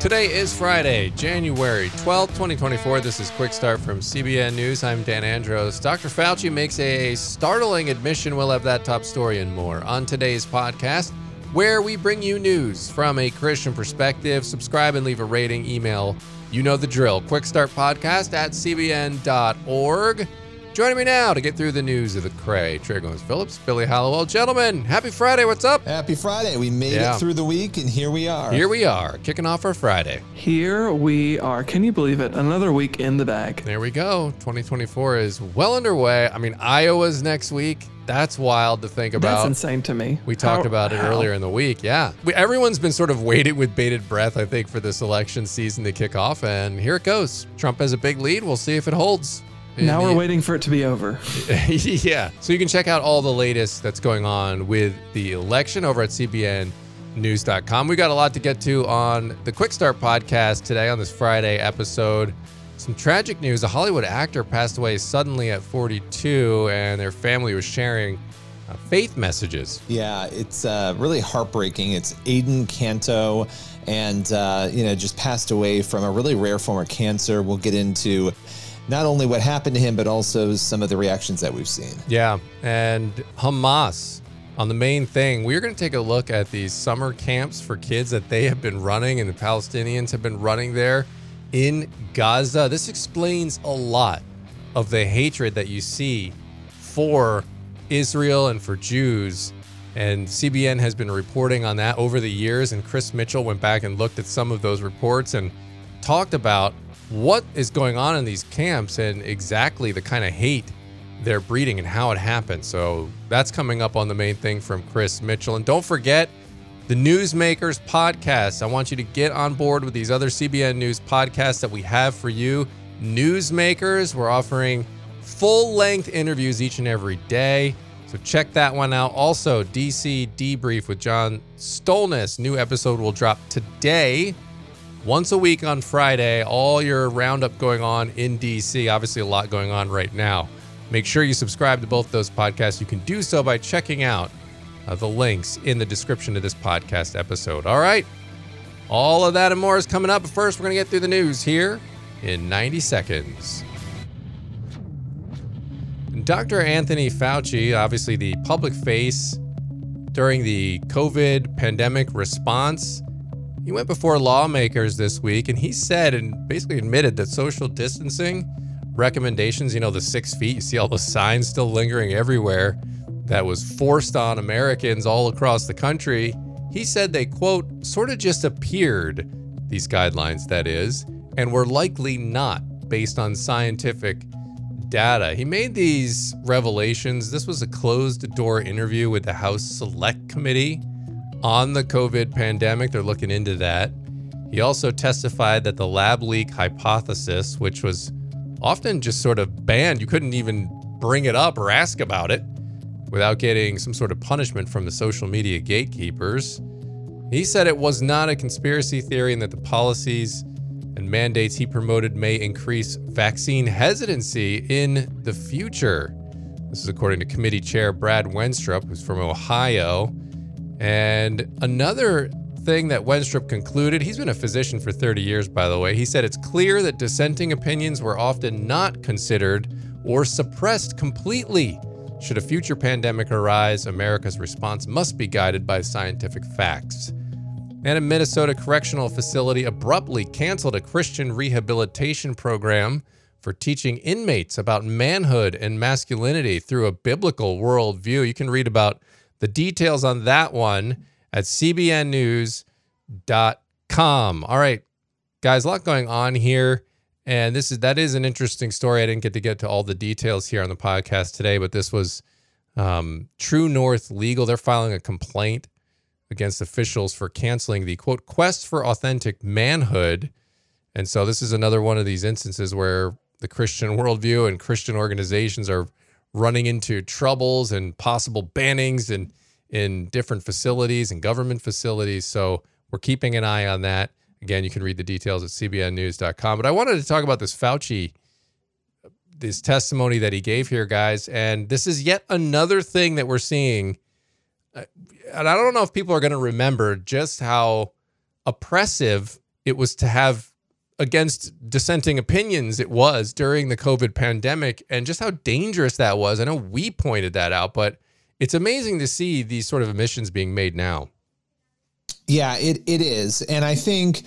Today is Friday, January 12th, 2024. This is Quick Start from CBN News. I'm Dan Andros. Dr. Fauci makes a startling admission. We'll have that top story and more on today's podcast, where we bring you news from a Christian perspective. Subscribe and leave a rating. Email, you know the drill. Quick Start Podcast at cbn.org. Joining me now to get through the news of the Cray, Trey Goins Phillips, Billy Hallowell. Gentlemen, happy Friday. What's up? Happy Friday. We made Yeah. it through the week and here we are. Here we are, kicking off our Friday. Here we are. Can you believe it? Another week in the bag. There we go. 2024 is well underway. I mean, Iowa's next week. That's wild to think about. That's insane to me. We talked How- about it how? earlier in the week. Yeah. We, everyone's been sort of waiting with bated breath, I think, for this election season to kick off. And here it goes. Trump has a big lead. We'll see if it holds. Now In we're waiting for it to be over. yeah. So you can check out all the latest that's going on with the election over at cbnnews.com. We got a lot to get to on the Quick Start podcast today on this Friday episode. Some tragic news. A Hollywood actor passed away suddenly at 42, and their family was sharing uh, faith messages. Yeah, it's uh, really heartbreaking. It's Adan Canto, and uh, you know, just passed away from a really rare form of cancer. We'll get into not only what happened to him, but also some of the reactions that we've seen. Yeah, and Hamas on the main thing. We're going to take a look at these summer camps for kids that they have been running and the Palestinians have been running there in Gaza. This explains a lot of the hatred that you see for Israel and for Jews. And CBN has been reporting on that over the years. And Chris Mitchell went back and looked at some of those reports and talked about what is going on in these camps and exactly the kind of hate they're breeding and how it happened. So that's coming up on the main thing from Chris Mitchell. And don't forget the Newsmakers podcast. I want you to get on board with these other CBN News podcasts that we have for you. Newsmakers, we're offering full length interviews each and every day. So check that one out. Also, DC Debrief with John Stolness. New episode will drop today once a week on Friday, all your roundup going on in DC. Obviously, a lot going on right now. Make sure you subscribe to both those podcasts. You can do so by checking out uh, the links in the description of this podcast episode. All right. All of that and more is coming up. But first, we're going to get through the news here in 90 seconds. Dr. Anthony Fauci, obviously the public face during the COVID pandemic response, he went before lawmakers this week and he said and basically admitted that social distancing recommendations, you know, the six feet, you see all the signs still lingering everywhere that was forced on Americans all across the country. He said they, quote, sort of just appeared, these guidelines, that is, and were likely not based on scientific data. He made these revelations. This was a closed door interview with the House Select Committee on the COVID pandemic. They're looking into that. He also testified that the lab leak hypothesis, which was often just sort of banned, you couldn't even bring it up or ask about it without getting some sort of punishment from the social media gatekeepers. He said it was not a conspiracy theory and that the policies and mandates he promoted may increase vaccine hesitancy in the future. This is according to committee chair Brad Wenstrup, who's from Ohio. And another thing that Wenstrup concluded, he's been a physician for 30 years, by the way. He said it's clear that dissenting opinions were often not considered or suppressed completely. Should a future pandemic arise, America's response must be guided by scientific facts. And a Minnesota correctional facility abruptly canceled a Christian rehabilitation program for teaching inmates about manhood and masculinity through a biblical worldview. You can read about the details on that one at cbnnews.com. All right, guys, a lot going on here. And this is that is an interesting story. I didn't get to get to all the details here on the podcast today, but this was um, True North Legal. They're filing a complaint against officials for canceling the quote quest for authentic manhood. And so this is another one of these instances where the Christian worldview and Christian organizations are running into troubles and possible bannings and in different facilities and government facilities. So we're keeping an eye on that. Again, you can read the details at cbnnews.com. But I wanted to talk about this Fauci, this testimony that he gave here, guys. And this is yet another thing that we're seeing. Uh, And I don't know if people are going to remember just how oppressive it was to have against dissenting opinions it was during the COVID pandemic and just how dangerous that was. I know we pointed that out, but it's amazing to see these sort of emissions being made now. Yeah, it, it is. And I think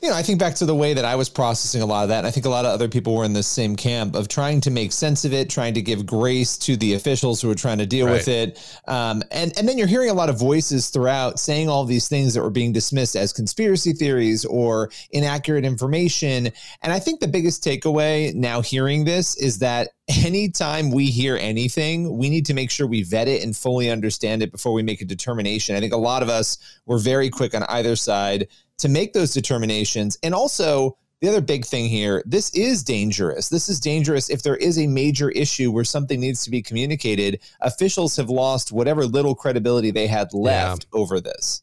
you know, I think back to the way that I was processing a lot of that. And I think a lot of other people were in the same camp of trying to make sense of it, trying to give grace to the officials who were trying to deal right. with it. Um, and, and then you're hearing a lot of voices throughout saying all these things that were being dismissed as conspiracy theories or inaccurate information. And I think the biggest takeaway now hearing this is that anytime we hear anything, we need to make sure we vet it and fully understand it before we make a determination. I think a lot of us were very quick on either side to make those determinations. And also, the other big thing here this is dangerous. This is dangerous if there is a major issue where something needs to be communicated. Officials have lost whatever little credibility they had left yeah. over this.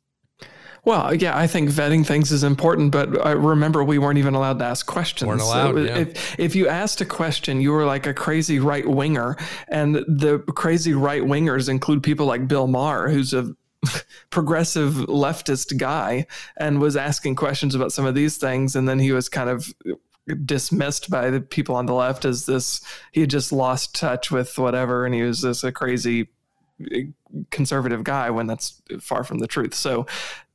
Well, yeah, I think vetting things is important, but I remember we weren't even allowed to ask questions. Weren't allowed, so yeah. if, if you asked a question, you were like a crazy right winger, and the crazy right wingers include people like Bill Maher, who's a progressive leftist guy and was asking questions about some of these things. And then he was kind of dismissed by the people on the left as this he had just lost touch with whatever. And he was this a crazy eh, conservative guy when that's far from the truth. So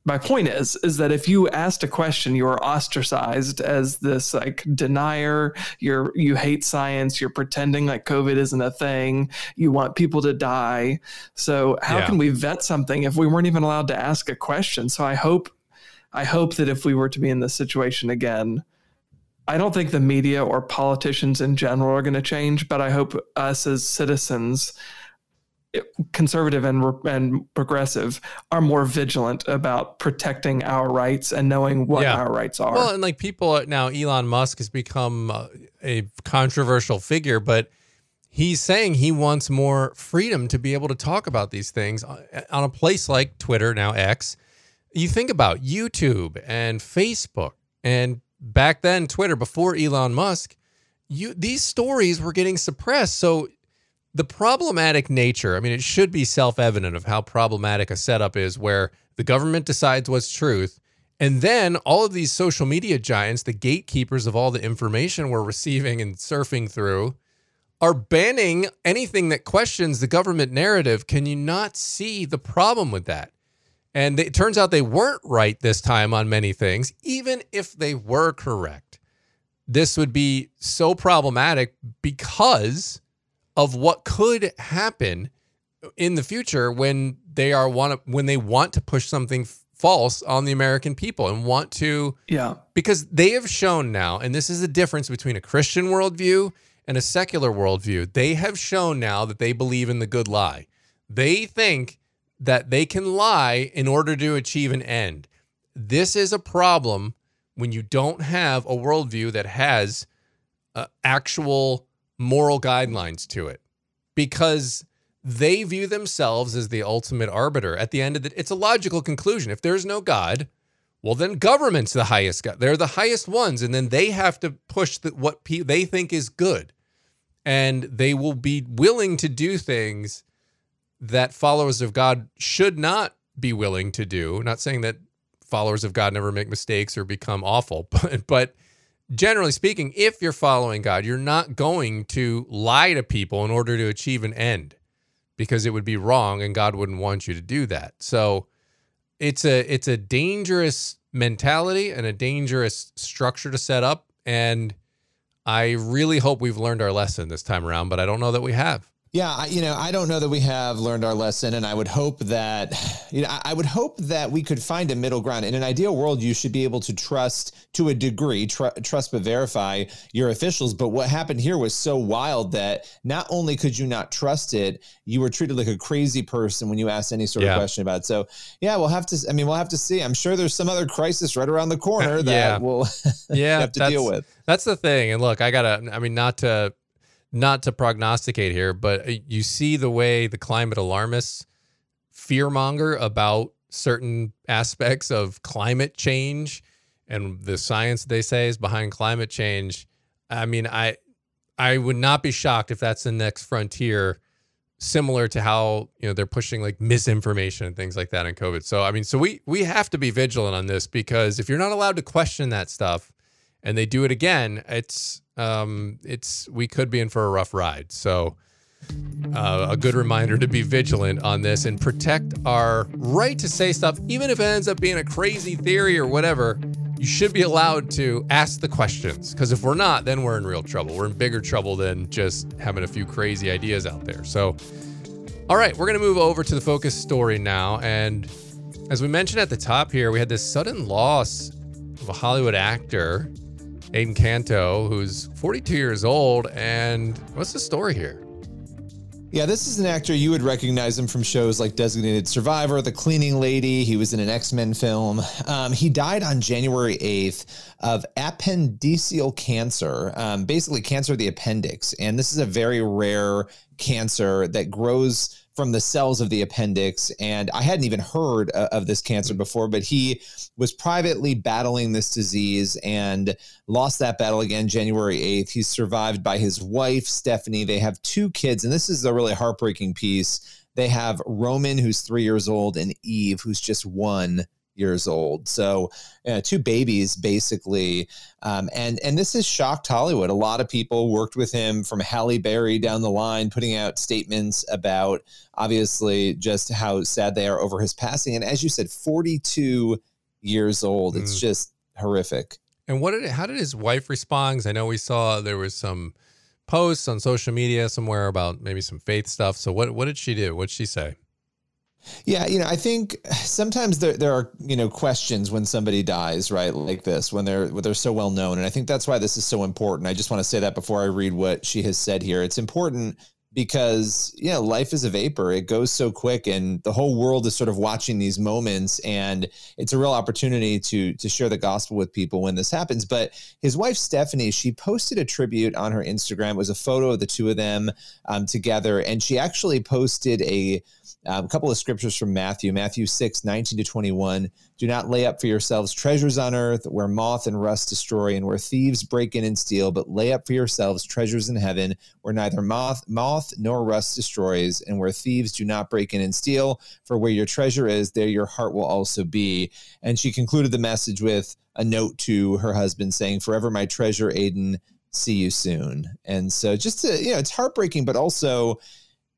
my point is is that if you asked a question you are ostracized as this like denier. You're you hate science. You're pretending like covid isn't a thing. You want people to die. So how yeah. can we vet something if we weren't even allowed to ask a question? So i hope i hope that if we were to be in this situation again I don't think the media or politicians in general are going to change, but I hope us as citizens conservative and and progressive are more vigilant about protecting our rights and knowing what yeah. our rights are. Well, and like people now, Elon Musk has become uh, a controversial figure, but he's saying he wants more freedom to be able to talk about these things uh, on a place like Twitter now X. You think about YouTube and Facebook and back then Twitter before Elon Musk. You, these stories were getting suppressed. So the problematic nature, I mean, it should be self evident of how problematic a setup is where the government decides what's truth. And then all of these social media giants, the gatekeepers of all the information we're receiving and surfing through, are banning anything that questions the government narrative. Can you not see the problem with that? And it turns out they weren't right this time on many things, even if they were correct. This would be so problematic because of what could happen in the future when they are want to, when they want to push something false on the American people and want to yeah. because they have shown now and this is the difference between a Christian worldview and a secular worldview. They have shown now that they believe in the good lie. They think that they can lie in order to achieve an end. This is a problem when you don't have a worldview that has uh, actual moral guidelines to it because they view themselves as the ultimate arbiter. At the end of the it's a logical conclusion. If there's no God, well then government's the highest God. They're the highest ones and then they have to push the, what pe- they think is good. And they will be willing to do things that followers of God should not be willing to do. Not saying that followers of God never make mistakes or become awful, but but generally speaking, if you're following God, you're not going to lie to people in order to achieve an end because it would be wrong and God wouldn't want you to do that. So it's a it's a dangerous mentality and a dangerous structure to set up and I really hope we've learned our lesson this time around, but I don't know that we have. Yeah, you know, I don't know that we have learned our lesson, and I would hope that, you know, I would hope that we could find a middle ground. In an ideal world, you should be able to trust to a degree, tr- trust but verify your officials. But what happened here was so wild that not only could you not trust it, you were treated like a crazy person when you asked any sort yeah. of question about it. So, yeah, we'll have to. I mean, we'll have to see. I'm sure there's some other crisis right around the corner that yeah. we'll yeah have to deal with. That's the thing. And look, I gotta. I mean, not to not to prognosticate here, but uh, you see the way the climate alarmists fearmonger about certain aspects of climate change and the science they say is behind climate change. I mean, I I would not be shocked if that's the next frontier similar to how you know they're pushing like misinformation and things like that in COVID. So I mean, so we we have to be vigilant on this because if you're not allowed to question that stuff, and they do it again, it's um it's we could be in for a rough ride. So. Uh, a good reminder to be vigilant on this and protect our right to say stuff, even if it ends up being a crazy theory or whatever. You should be allowed to ask the questions because if we're not, then we're in real trouble. We're in bigger trouble than just having a few crazy ideas out there. So, all right, we're going to move over to the focus story now. And as we mentioned at the top here, we had this sudden loss of a Hollywood actor, Adan Canto, who's 42 years old. And what's the story here? Yeah, this is an actor you would recognize him from shows like Designated Survivor, The Cleaning Lady. He was in an X Men film. Um, he died on January 8th of appendiceal cancer, um, basically cancer of the appendix. And this is a very rare cancer that grows from the cells of the appendix. And I hadn't even heard uh, of this cancer before, but he was privately battling this disease and lost that battle again January 8th. He's survived by his wife, Stephanie. They have two kids, and this is the really heartbreaking piece. They have Roman, who's three years old, and Eve, who's just one years old. So uh, two babies basically, um, and and this has shocked Hollywood. A lot of people worked with him from Halle Berry down the line, putting out statements about obviously just how sad they are over his passing. And as you said, 42 years old. It's mm. just horrific. And what did how did his wife respond? Because I know we saw there was some posts on social media somewhere about maybe some faith stuff. So what what did she do? What did she say? Yeah, you know, I think sometimes there there are you know questions when somebody dies, right, like this, when they're when they're so well known, and I think that's why this is so important. I just want to say that before I read what she has said here. It's important because yeah, life is a vapor; it goes so quick, and the whole world is sort of watching these moments, and it's a real opportunity to to share the gospel with people when this happens. But his wife Stephanie, she posted a tribute on her Instagram. It was a photo of the two of them um, together, and she actually posted a um, a couple of scriptures from Matthew, Matthew 6, 19 to 21. Do not lay up for yourselves treasures on earth where moth and rust destroy and where thieves break in and steal, but lay up for yourselves treasures in heaven where neither moth, moth nor rust destroys and where thieves do not break in and steal. For where your treasure is, there your heart will also be. And she concluded the message with a note to her husband saying, Forever my treasure, Adan, see you soon. And so just to, you know, it's heartbreaking, but also,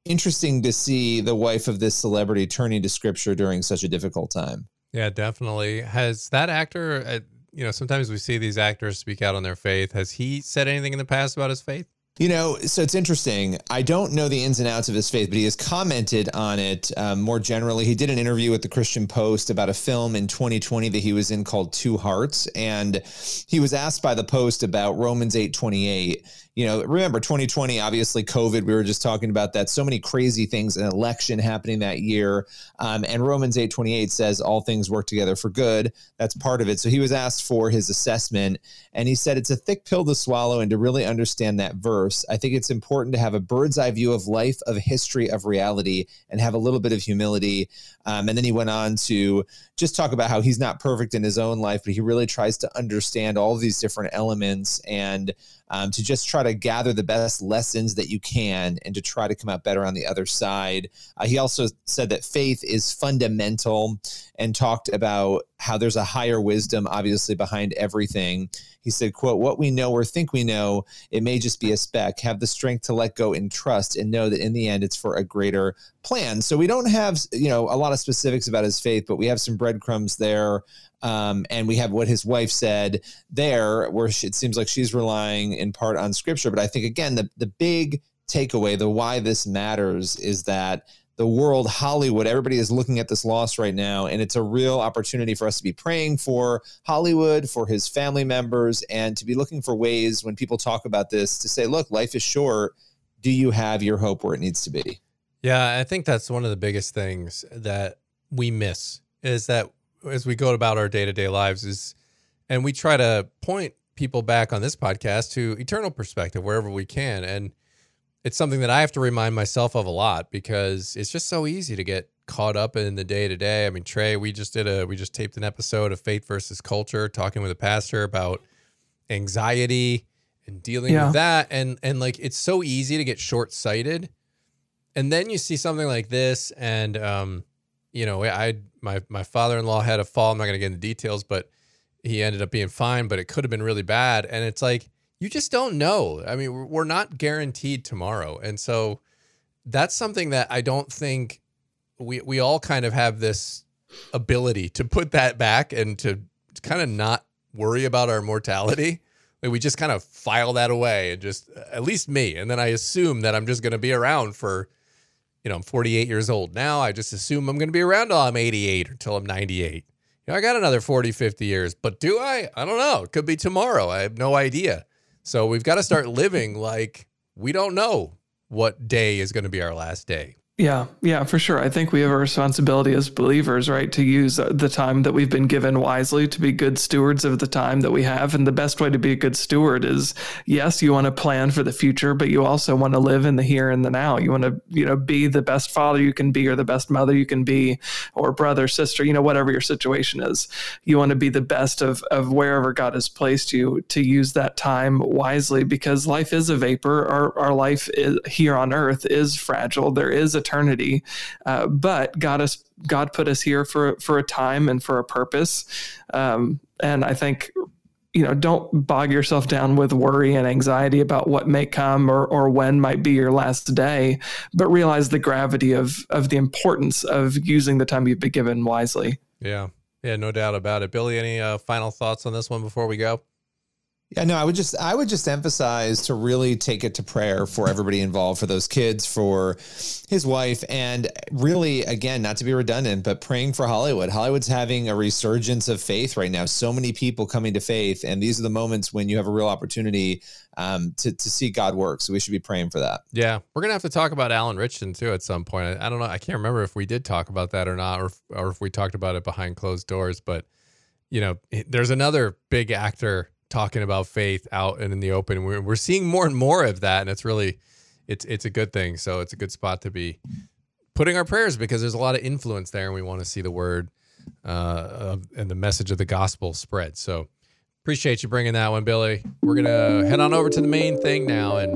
interesting to see the wife of this celebrity turning to scripture during such a difficult time. Yeah, definitely. Has that actor, uh, you know, sometimes we see these actors speak out on their faith. Has he said anything in the past about his faith? You know, so it's interesting. I don't know the ins and outs of his faith, but he has commented on it um, more generally. He did an interview with the Christian Post about a film in 2020 that he was in called Two Hearts, and he was asked by the Post about Romans 8:28 you know, remember 2020, obviously COVID, we were just talking about that. So many crazy things, an election happening that year. Um, and Romans 8 28 says all things work together for good. That's part of it. So he was asked for his assessment and he said it's a thick pill to swallow. And to really understand that verse, I think it's important to have a bird's eye view of life, of history, of reality, and have a little bit of humility. Um, and then he went on to just talk about how he's not perfect in his own life, but he really tries to understand all these different elements and um, to just try to gather the best lessons that you can and to try to come out better on the other side. Uh, he also said that faith is fundamental and talked about how there's a higher wisdom obviously behind everything. He said quote what we know or think we know it may just be a speck. Have the strength to let go and trust and know that in the end it's for a greater plan. So we don't have you know a lot of specifics about his faith but we have some breadcrumbs there um, and we have what his wife said there where she, it seems like she's relying in part on scripture but i think again the, the big takeaway the why this matters is that the world, Hollywood, everybody is looking at this loss right now. And it's a real opportunity for us to be praying for Hollywood, for his family members, and to be looking for ways when people talk about this to say, look, life is short. Do you have your hope where it needs to be? Yeah, I think that's one of the biggest things that we miss is that as we go about our day to day lives is, and we try to point people back on this podcast to eternal perspective wherever we can. And it's something that I have to remind myself of a lot because it's just so easy to get caught up in the day to day. I mean, Trey, we just did a we just taped an episode of Faith versus Culture talking with a pastor about anxiety and dealing yeah. with that and and like it's so easy to get short-sighted and then you see something like this, and um, you know, I my my father in law had a fall. I'm not going to get into details, but he ended up being fine. But it could have been really bad, and it's like you just don't know. I mean, we're not guaranteed tomorrow, and so that's something that I don't think we we all kind of have this ability to put that back and to kind of not worry about our mortality. Like we just kind of file that away and just at least me, and then I assume that I'm just going to be around for you know, I'm 48 years old now. I just assume I'm going to be around till I'm 88 or till I'm 98. You know, I got another 40, 50 years, but do I? I don't know. It could be tomorrow. I have no idea. So we've got to start living like we don't know what day is going to be our last day. Yeah, yeah, for sure. I think we have a responsibility as believers, right, to use the time that we've been given wisely, to be good stewards of the time that we have. And the best way to be a good steward is yes, you want to plan for the future, but you also want to live in the here and the now. You want to, you know, be the best father you can be or the best mother you can be or brother, sister, you know, whatever your situation is. You want to be the best of of wherever God has placed you to use that time wisely because life is a vapor. Our our life is, here on earth is fragile. There is a eternity. Uh, but God us God put us here for for a time and for a purpose. Um, and I think you know don't bog yourself down with worry and anxiety about what may come or or when might be your last day but realize the gravity of of the importance of using the time you've been given wisely yeah yeah no doubt about it billy any uh, final thoughts on this one before we go yeah, no, I would just I would just emphasize to really take it to prayer for everybody involved, for those kids, for his wife, and really again, not to be redundant, but praying for Hollywood. Hollywood's having a resurgence of faith right now. So many people coming to faith, and these are the moments when you have a real opportunity um, to to see God work. So we should be praying for that. Yeah, we're gonna have to talk about Alan Ritchson too at some point. I, I don't know. I can't remember if we did talk about that or not, or or if we talked about it behind closed doors. But you know, there's another big actor talking about faith out and in the open. We're, we're seeing more and more of that, and it's really it's it's a good thing. So it's a good spot to be putting our prayers because there's a lot of influence there, and we want to see the word uh, and the message of the gospel spread. So appreciate you bringing that one, Billy. We're gonna head on over to the main thing now, and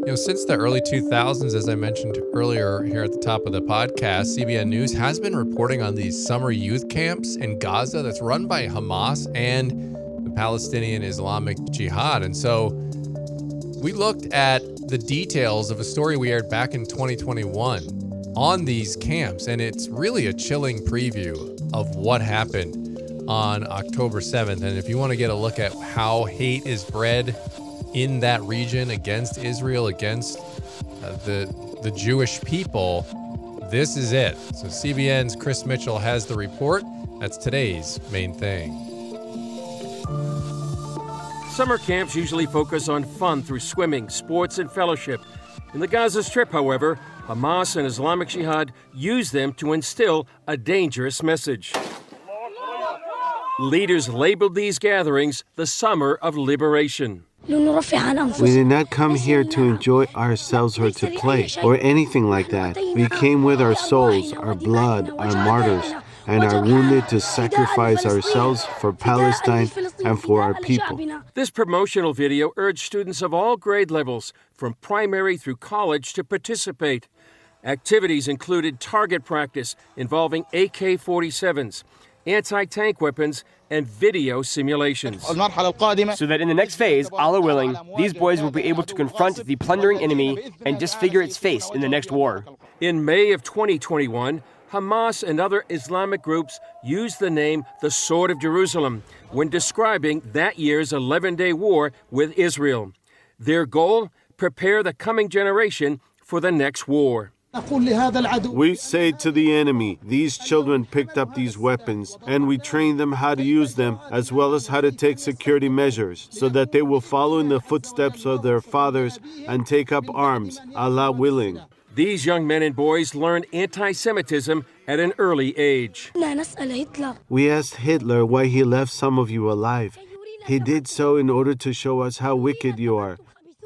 you know, since the early 2000s, as I mentioned earlier here at the top of the podcast, CBN News has been reporting on these summer youth camps in Gaza that's run by Hamas and Palestinian Islamic Jihad. And so we looked at the details of a story we aired back in 2021 on these camps, and it's really a chilling preview of what happened on October 7th. And if you want to get a look at how hate is bred in that region against Israel, against uh, the the Jewish people, this is it. So CBN's Chris Mitchell has the report. That's today's main thing. Summer camps usually focus on fun through swimming, sports, and fellowship. In the Gaza Strip, however, Hamas and Islamic Jihad use them to instill a dangerous message. Leaders labeled these gatherings the Summer of Liberation. We did not come here to enjoy ourselves or to play or anything like that. We came with our souls, our blood, our martyrs, and are wounded to sacrifice ourselves for Palestine and for our people. This promotional video urged students of all grade levels, from primary through college, to participate. Activities included target practice involving AK 47s, anti tank weapons, and video simulations. So that in the next phase, Allah willing, these boys will be able to confront the plundering enemy and disfigure its face in the next war. In May of 2021, Hamas and other Islamic groups used the name the Sword of Jerusalem when describing that year's 11 day war with Israel. Their goal? Prepare the coming generation for the next war. We say to the enemy, these children picked up these weapons, and we train them how to use them, as well as how to take security measures, so that they will follow in the footsteps of their fathers and take up arms, Allah willing. These young men and boys learned anti Semitism at an early age. We asked Hitler why he left some of you alive. He did so in order to show us how wicked you are.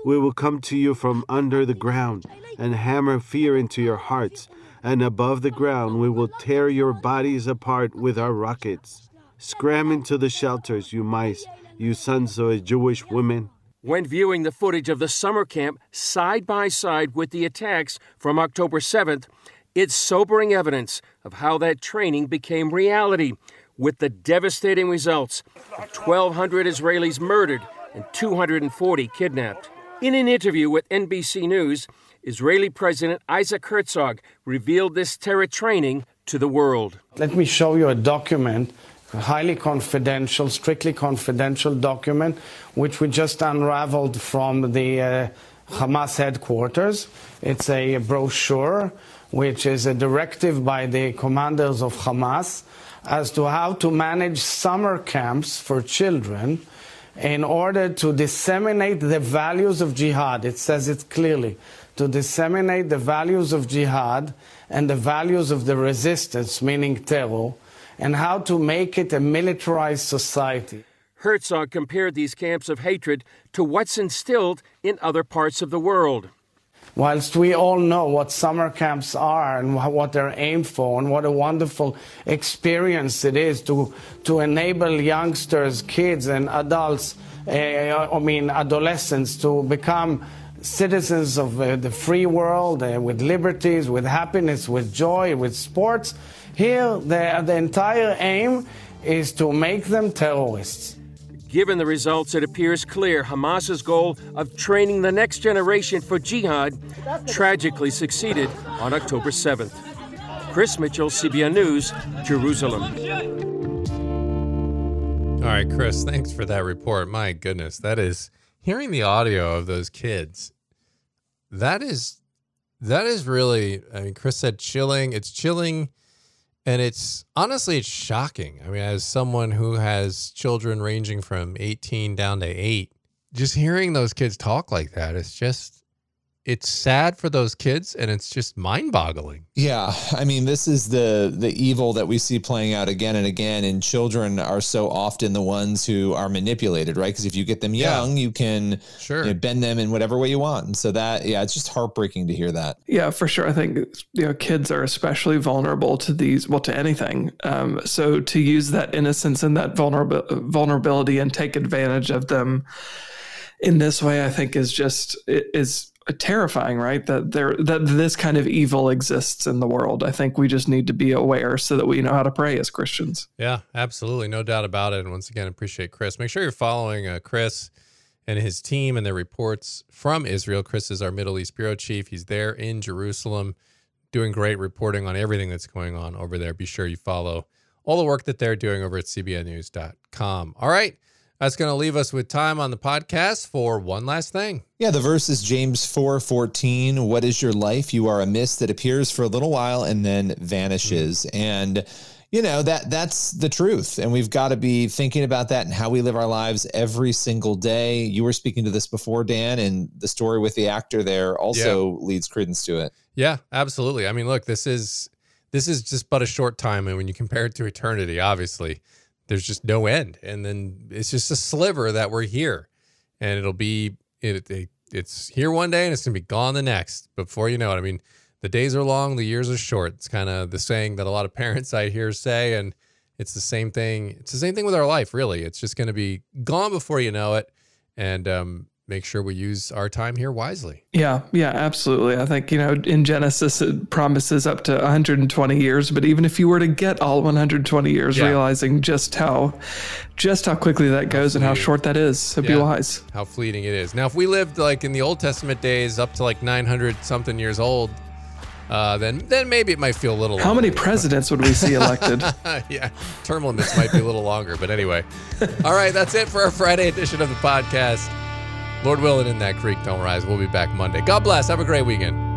We will come to you from under the ground and hammer fear into your hearts, and above the ground we will tear your bodies apart with our rockets. Scram into the shelters, you mice, you sons of Jewish women. When viewing the footage of the summer camp side by side with the attacks from October 7th, it's sobering evidence of how that training became reality, with the devastating results of 1,200 Israelis murdered and 240 kidnapped. In an interview with NBC News, Israeli President Isaac Herzog revealed this terror training to the world. Let me show you a document, highly confidential, strictly confidential document, which we just unraveled from the uh, Hamas headquarters. It's a brochure, which is a directive by the commanders of Hamas as to how to manage summer camps for children in order to disseminate the values of jihad. It says it clearly to disseminate the values of jihad and the values of the resistance, meaning terror, and how to make it a militarized society. Herzog compared these camps of hatred to what's instilled in other parts of the world. Whilst we all know what summer camps are and what they're aimed for, and what a wonderful experience it is to, to enable youngsters, kids, and adults, uh, I mean, adolescents, to become citizens of uh, the free world uh, with liberties, with happiness, with joy, with sports. Here, the, the entire aim is to make them terrorists. Given the results, it appears clear Hamas's goal of training the next generation for jihad tragically succeeded on October 7th. Chris Mitchell, CBN News, Jerusalem. All right, Chris, thanks for that report. My goodness, that is hearing the audio of those kids. That is that is really I mean Chris said chilling. It's chilling and it's honestly it's shocking. I mean as someone who has children ranging from 18 down to 8, just hearing those kids talk like that it's just it's sad for those kids and it's just mind-boggling. Yeah, I mean this is the the evil that we see playing out again and again and children are so often the ones who are manipulated, right? Because if you get them young, yeah. you can sure. You know, bend them in whatever way you want. And so that yeah, it's just heartbreaking to hear that. Yeah, for sure. I think you know kids are especially vulnerable to these well to anything. Um, so to use that innocence and that vulnerab- vulnerability and take advantage of them in this way, I think is just is terrifying, right? That there that this kind of evil exists in the world. I think we just need to be aware so that we know how to pray as Christians. Yeah, absolutely, no doubt about it. And once again, appreciate Chris. Make sure you're following uh, Chris and his team and their reports from Israel. Chris is our Middle East bureau chief. He's there in Jerusalem, doing great reporting on everything that's going on over there. Be sure you follow all the work that they're doing over at cbnnews.com. All right. That's going to leave us with time on the podcast for one last thing. Yeah, the verse is James 4 14. What is your life? You are a mist that appears for a little while and then vanishes. Mm-hmm. And you know that that's the truth and we've got to be thinking about that and how we live our lives every single day you were speaking to this before dan and the story with the actor there also yeah. leads credence to it yeah absolutely i mean look this is this is just but a short time and when you compare it to eternity obviously there's just no end. And then it's just a sliver that we're here, and it'll be it, it it's here one day and it's gonna be gone the next. Before you know it, I mean, the days are long, the years are short. It's kind of the saying that a lot of parents I hear say, and it's the same thing. It's the same thing with our life, really. It's just gonna be gone before you know it, and um, make sure we use our time here wisely. Yeah, yeah, absolutely. I think, you know, in Genesis, it promises up to 120 years, but even if you were to get all 120 years, yeah. realizing just how, just how quickly that goes and how short that is, so yeah. be wise. How fleeting it is. Now, if we lived like in the Old Testament days up to like 900 something years old, uh, then then maybe it might feel a little. How longer. many presidents would we see elected? yeah, term limits might be a little longer, but anyway. All right, that's it for our Friday edition of the podcast. Lord willing, in that creek don't rise. We'll be back Monday. God bless. Have a great weekend.